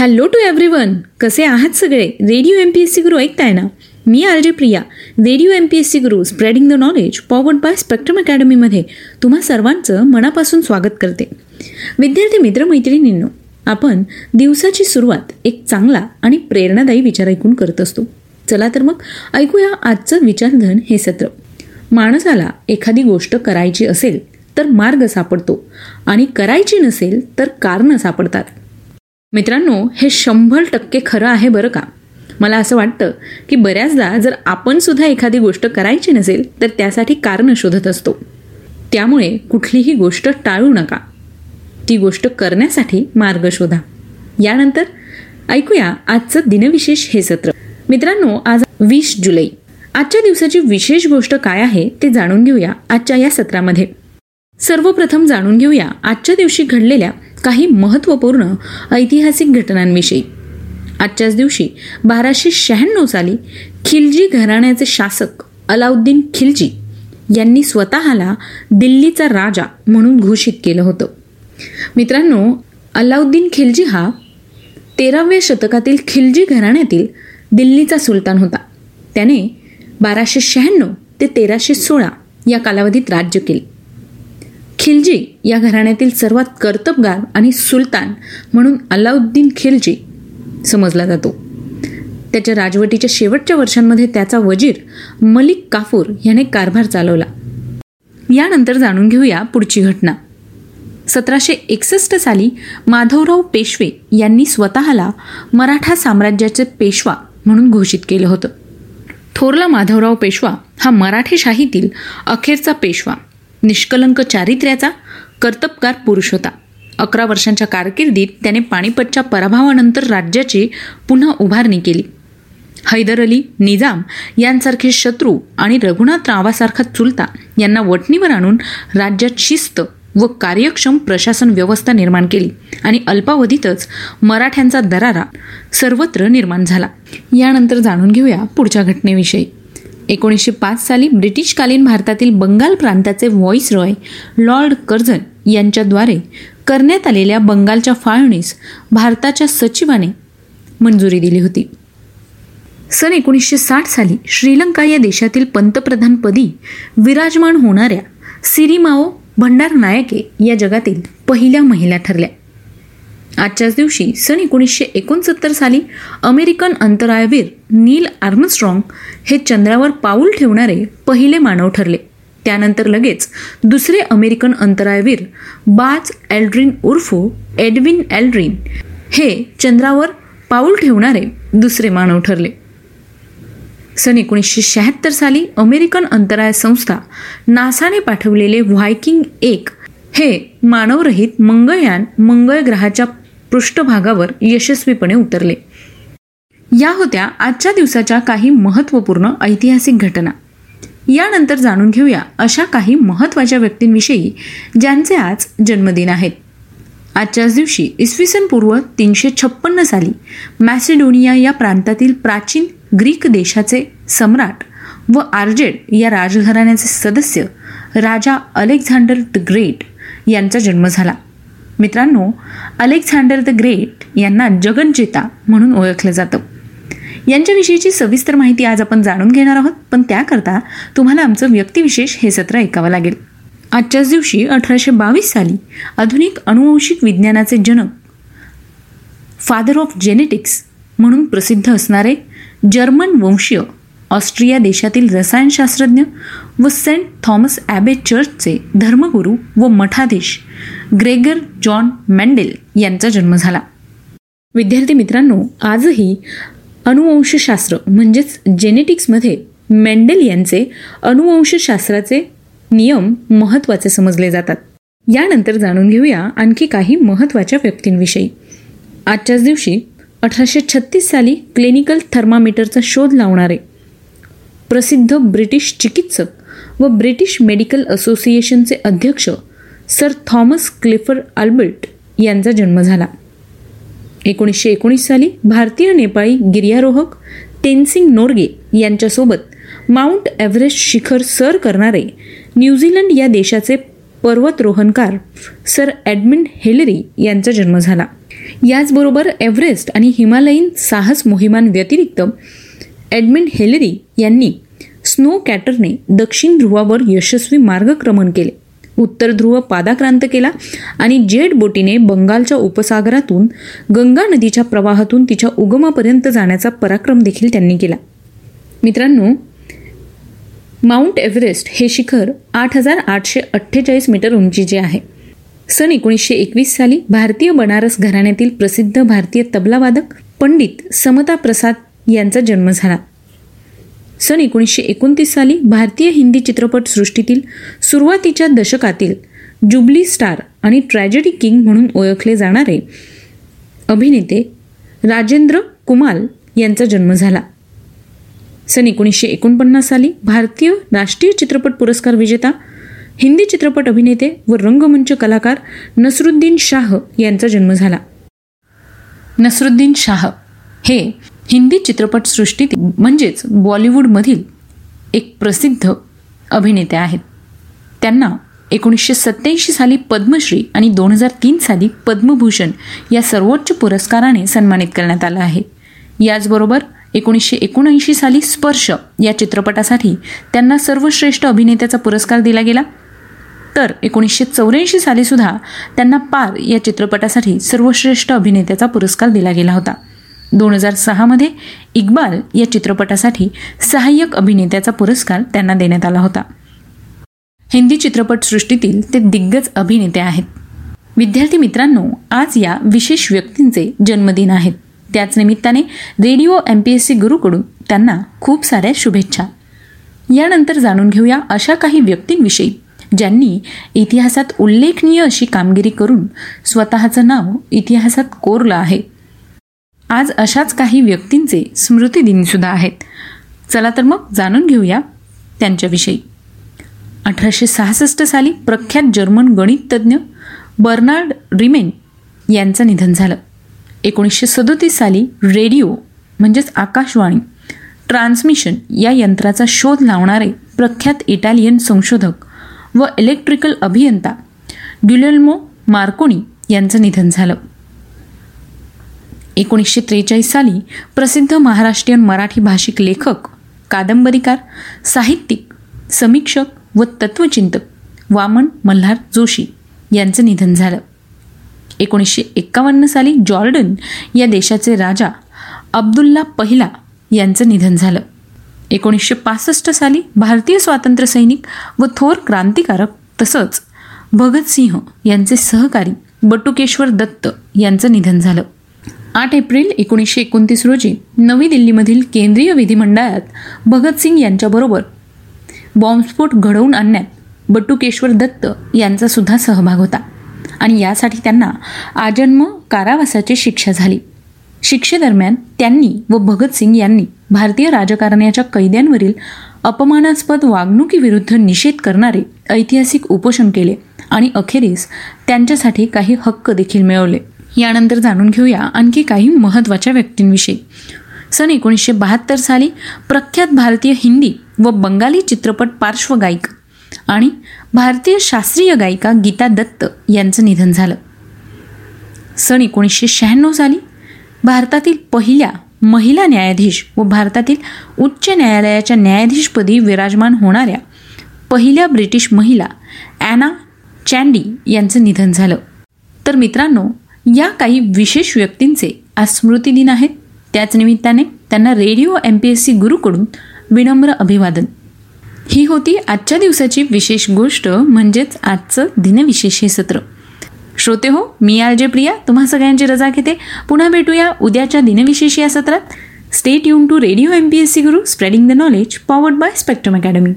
Hello to everyone. कसे आहात सगळे? Radio M P S C Guru ऐकताय ना? मी R J Priya. Radio M P S C Guru spreading the knowledge powered by Spectrum अकॅडमीमध्ये तुम्हा सर्वांचं मनापासून स्वागत करते. विद्यार्थी मित्रमैत्रिणींनो आपण दिवसाची सुरुवात एक चांगला आणि प्रेरणादायी विचार ऐकून करत असतो. चला तर मग ऐकूया आजचं विचारधन हे सत्र. माणसाला एखादी गोष्ट करायची असेल तर मार्ग सापडतो. आणि करायची नसेल तर कारणं सापडतात. मित्रांनो हे शंभर टक्के खरं आहे बरं का? मला असं वाटतं की बऱ्याचदा जर आपण सुद्धा एखादी गोष्ट करायची नसेल तर त्यासाठी कारण शोधत असतो. त्यामुळे कुठलीही गोष्ट टाळू नका. ती गोष्ट करण्यासाठी मार्ग शोधा. यानंतर ऐकूया आजचं दिनविशेष हे सत्र. मित्रांनो आज वीस जुलै. आजच्या दिवसाची विशेष गोष्ट काय आहे ते जाणून घेऊया आजच्या या सत्रामध्ये. सर्वप्रथम जाणून घेऊया आजच्या दिवशी घडलेल्या काही महत्त्वपूर्ण ऐतिहासिक घटनांविषयी. आजच्याच दिवशी बाराशे शहाण्णव साली खिलजी घराण्याचे शासक अलाउद्दीन खिलजी यांनी स्वतःला दिल्लीचा राजा म्हणून घोषित केलं होतं. मित्रांनो अलाउद्दीन खिलजी हा तेराव्या शतकातील खिलजी घराण्यातील दिल्लीचा सुलतान होता. त्याने बाराशे शहाण्णव ते तेराशे सोळा या कालावधीत राज्य केले. खिलजी या घराण्यातील सर्वात कर्तबगार आणि सुलतान म्हणून अलाउद्दीन खिलजी समजला जातो. त्याच्या राजवटीच्या शेवटच्या वर्षांमध्ये त्याचा वजीर मलिक काफूर याने कारभार चालवला. यानंतर जाणून घेऊया पुढची घटना. सतराशे एकसष्ट साली माधवराव पेशवे यांनी स्वतःला मराठा साम्राज्याचे पेशवा म्हणून घोषित केलं होतं. थोरला माधवराव पेशवा हा मराठेशाहीतील अखेरचा पेशवा. निष्कलंक चारित्र्याचा कर्तबगार पुरुष होता. अकरा वर्षांच्या कारकिर्दीत त्याने पाणिपतच्या पराभवानंतर राज्याची पुन्हा उभारणी केली. हैदर अली निजाम यांसारखे शत्रू आणि रघुनाथ चुलता यांना वटणीवर आणून राज्यात शिस्त व कार्यक्षम प्रशासन व्यवस्था निर्माण केली आणि अल्पावधीतच मराठ्यांचा दरारा सर्वत्र निर्माण झाला. यानंतर जाणून घेऊया पुढच्या घटनेविषयी. एकोणीसशे पाच साली ब्रिटिशकालीन भारतातील बंगाल प्रांताचे व्हॉइस रॉय लॉर्ड कर्झन यांच्याद्वारे करण्यात आलेल्या बंगालच्या फाळणीस भारताच्या सचिवाने मंजुरी दिली होती. सन एकोणीसशे साठ साली श्रीलंका या देशातील पंतप्रधानपदी विराजमान होणाऱ्या सिरिमाओ भंडार नायके या जगातील पहिल्या महिला ठरल्या. आजच्याच दिवशी सन एकोणीसशे एकोणसत्तर साली अमेरिकन अंतराळवीर नील आर्मस्ट्रॉंग हे चंद्रावर पाऊल ठेवणारे पहिले मानव ठरले. त्यानंतर लगेच दुसरे अमेरिकन अंतराळवीर बाज एल्ड्रिन उर्फ एडविन एल्ड्रिन हे चंद्रावर पाऊल ठेवणारे दुसरे मानव ठरले. सन एकोणीसशे शहात्तर साली अमेरिकन अंतराळ संस्था नासाने पाठवलेले व्हायकिंग एक हे मानवरहित मंगळयान मंगळ ग्रहाच्या पृष्ठभागावर यशस्वीपणे उतरले. या होत्या आजच्या दिवसाच्या काही महत्त्वपूर्ण ऐतिहासिक घटना. यानंतर जाणून घेऊया अशा काही महत्त्वाच्या व्यक्तींविषयी ज्यांचे आज जन्मदिन आहेत. आजच्याच दिवशी इसवी सन पूर्व तीनशे छप्पन्न साली मॅसिडोनिया या प्रांतातील प्राचीन ग्रीक देशाचे सम्राट व आर्जेड या राजघराण्याचे सदस्य राजा अलेक्झांडर द ग्रेट यांचा जन्म झाला. मित्रांनो अलेक्झांडर द ग्रेट यांना जगनजेता म्हणून ओळखलं जातं. यांच्याविषयीची सविस्तर माहिती आज आपण जाणून घेणार आहोत पण त्याकरता तुम्हाला आमचं व्यक्तिविशेष हे सत्र ऐकावं लागेल. आजच्याच दिवशी अठराशे बावीस साली आधुनिक अनुवंशिक विज्ञानाचे जनक फादर ऑफ जेनेटिक्स म्हणून प्रसिद्ध असणारे जर्मन वंशीय ऑस्ट्रिया देशातील रसायनशास्त्रज्ञ व सेंट थॉमस ॲबे चर्चचे धर्मगुरू व मठाधीश ग्रेगर जॉन मेंडेल यांचा जन्म झाला. विद्यार्थी मित्रांनो आजही अनुवंशशास्त्र म्हणजेच जेनेटिक्समध्ये मेंडेल यांचे अनुवंशशास्त्राचे नियम महत्त्वाचे समजले जातात. यानंतर जाणून घेऊया आणखी काही महत्त्वाच्या व्यक्तींविषयी. आजच्याच दिवशी अठराशे छत्तीस साली क्लिनिकल थर्मामीटरचा शोध लावणारे प्रसिद्ध ब्रिटिश चिकित्सक व ब्रिटिश मेडिकल असोसिएशनचे अध्यक्ष सर थॉमस क्लिफर अल्बर्ट यांचा जन्म झाला. एकोणीसशे एकोणीस साली भारतीय नेपाळी गिर्यारोहक तेनसिंग नोर्गे यांच्यासोबत माउंट एव्हरेस्ट शिखर सर करणारे न्यूझीलंड या देशाचे पर्वतरोहणकार सर ॲडमिन हेलरी यांचा जन्म झाला. याचबरोबर एव्हरेस्ट आणि हिमालयीन साहस मोहिमांव्यतिरिक्त ॲडमिन हेलरी यांनी स्नो कॅटरने दक्षिण ध्रुवावर यशस्वी मार्गक्रमण केले. उत्तर ध्रुव पादाक्रांत केला आणि जेट बोटीने बंगालच्या उपसागरातून गंगा नदीच्या प्रवाहातून तिच्या उगमापर्यंत जाण्याचा पराक्रम देखील त्यांनी केला. मित्रांनो माउंट एव्हरेस्ट हे शिखर आठ हजार आठशे अठ्ठेचाळीस मीटर उंचीचे आहे. सन एकोणीसशे एकवीस साली भारतीय बनारस घराण्यातील प्रसिद्ध भारतीय तबलावादक पंडित समता प्रसाद यांचा जन्म झाला. सन एकोणीसशे एकोणतीस साली भारतीय हिंदी चित्रपट सृष्टीतील सुरुवातीच्या दशकातील जुबली स्टार आणि ट्रॅजेडी किंग म्हणून ओळखले जाणारे अभिनेते राजेंद्र कुमाल यांचा जन्म झाला. सन एकोणीसशे एकोणपन्नास साली भारतीय राष्ट्रीय चित्रपट पुरस्कार विजेता हिंदी चित्रपट अभिनेते व रंगमंच कलाकार नसरुद्दीन शाह यांचा जन्म झाला. नसरुद्दीन शाह हे हिंदी चित्रपटसृष्टीत म्हणजेच बॉलिवूडमधील एक प्रसिद्ध अभिनेते आहेत. त्यांना एकोणीसशे सत्याऐंशी साली पद्मश्री आणि दोन हजार तीन साली पद्मभूषण या सर्वोच्च पुरस्काराने सन्मानित करण्यात आलं आहे. याचबरोबर एकोणीसशे एकोणऐंशी साली स्पर्श या चित्रपटासाठी त्यांना सर्वश्रेष्ठ अभिनेत्याचा पुरस्कार दिला गेला. तर एकोणीसशे चौऱ्याऐंशी साली सुद्धा त्यांना पार या चित्रपटासाठी सर्वश्रेष्ठ अभिनेत्याचा पुरस्कार दिला गेला होता. दोन हजार सहामध्ये इक्बाल या चित्रपटासाठी सहाय्यक अभिनेत्याचा पुरस्कार त्यांना देण्यात आला होता. हिंदी चित्रपटसृष्टीतील ते दिग्गज अभिनेते आहेत. विद्यार्थी मित्रांनो आज या विशेष व्यक्तींचे जन्मदिन आहेत त्याच निमित्ताने radio M P S C गुरुकडून त्यांना खूप साऱ्या शुभेच्छा. यानंतर जाणून घेऊया अशा काही व्यक्तींविषयी ज्यांनी इतिहासात उल्लेखनीय अशी कामगिरी करून स्वतःचं नाव इतिहासात कोरलं आहे. आज अशाच काही व्यक्तींचे स्मृतिदिनसुद्धा आहेत. चला तर मग जाणून घेऊया त्यांच्याविषयी. अठराशे सहासष्ट साली प्रख्यात जर्मन गणिततज्ञ बर्नार्ड रिमेन यांचं निधन झालं. एकोणीसशे सदोतीस साली रेडिओ म्हणजेच आकाशवाणी ट्रान्समिशन या यंत्राचा शोध लावणारे प्रख्यात इटालियन संशोधक व इलेक्ट्रिकल अभियंता ड्युलेल्मो मार्कोनी यांचं निधन झालं. एकोणीसशे त्रेचाळीस साली प्रसिद्ध महाराष्ट्रीयन मराठी भाषिक लेखक कादंबरीकार साहित्यिक समीक्षक व तत्वचिंतक वामन मल्हार जोशी यांचं निधन झालं. एकोणीसशे एक्कावन्न साली जॉर्डन या देशाचे राजा अब्दुल्ला पहिला यांचं निधन झालं. एकोणीसशे पासष्ट साली भारतीय स्वातंत्र्य सैनिक व थोर क्रांतिकारक तसंच भगतसिंह यांचे सहकारी बटुकेश्वर दत्त यांचं निधन झालं. आठ एप्रिल एकोणीसशे एकोणतीस रोजी नवी दिल्लीमधील केंद्रीय विधिमंडळात भगतसिंग यांच्याबरोबर बॉम्बस्फोट घडवून आणण्यात बटुकेश्वर दत्त यांचा सुद्धा सहभाग होता. आणि यासाठी त्यांना आजन्म कारावासाची शिक्षा झाली. शिक्षेदरम्यान त्यांनी व भगतसिंग यांनी भारतीय राजकारण्याच्या कैद्यांवरील अपमानास्पद वागणुकीविरुद्ध निषेध करणारे ऐतिहासिक उपोषण केले आणि अखेरीस त्यांच्यासाठी काही हक्क देखील मिळवले. यानंतर जाणून घेऊया आणखी काही महत्त्वाच्या व्यक्तींविषयी. सन एकोणीसशे बहात्तर साली प्रख्यात भारतीय हिंदी व बंगाली चित्रपट पार्श्वगायिक आणि भारतीय शास्त्रीय गायिका गीता दत्त यांचं निधन झालं. सन एकोणीसशे शहाण्णव साली भारतातील पहिल्या महिला न्यायाधीश व भारतातील उच्च न्यायालयाच्या न्यायाधीशपदी विराजमान होणाऱ्या पहिल्या ब्रिटिश महिला ॲना चँडी यांचं निधन झालं. तर मित्रांनो या काही विशेष व्यक्तींचे आज स्मृतिदिन आहेत त्याच निमित्ताने त्यांना radio M P S C गुरुकडून विनम्र अभिवादन. ही होती आजच्या दिवसाची विशेष गोष्ट म्हणजेच आजचं दिनविशेष हे सत्र. श्रोते हो मी आर जे प्रिया तुम्हा सगळ्यांची रजा घेते. पुन्हा भेटूया उद्याच्या दिनविशेष या सत्रात. Stay युन to radio M P S C Guru spreading the knowledge powered by Spectrum academy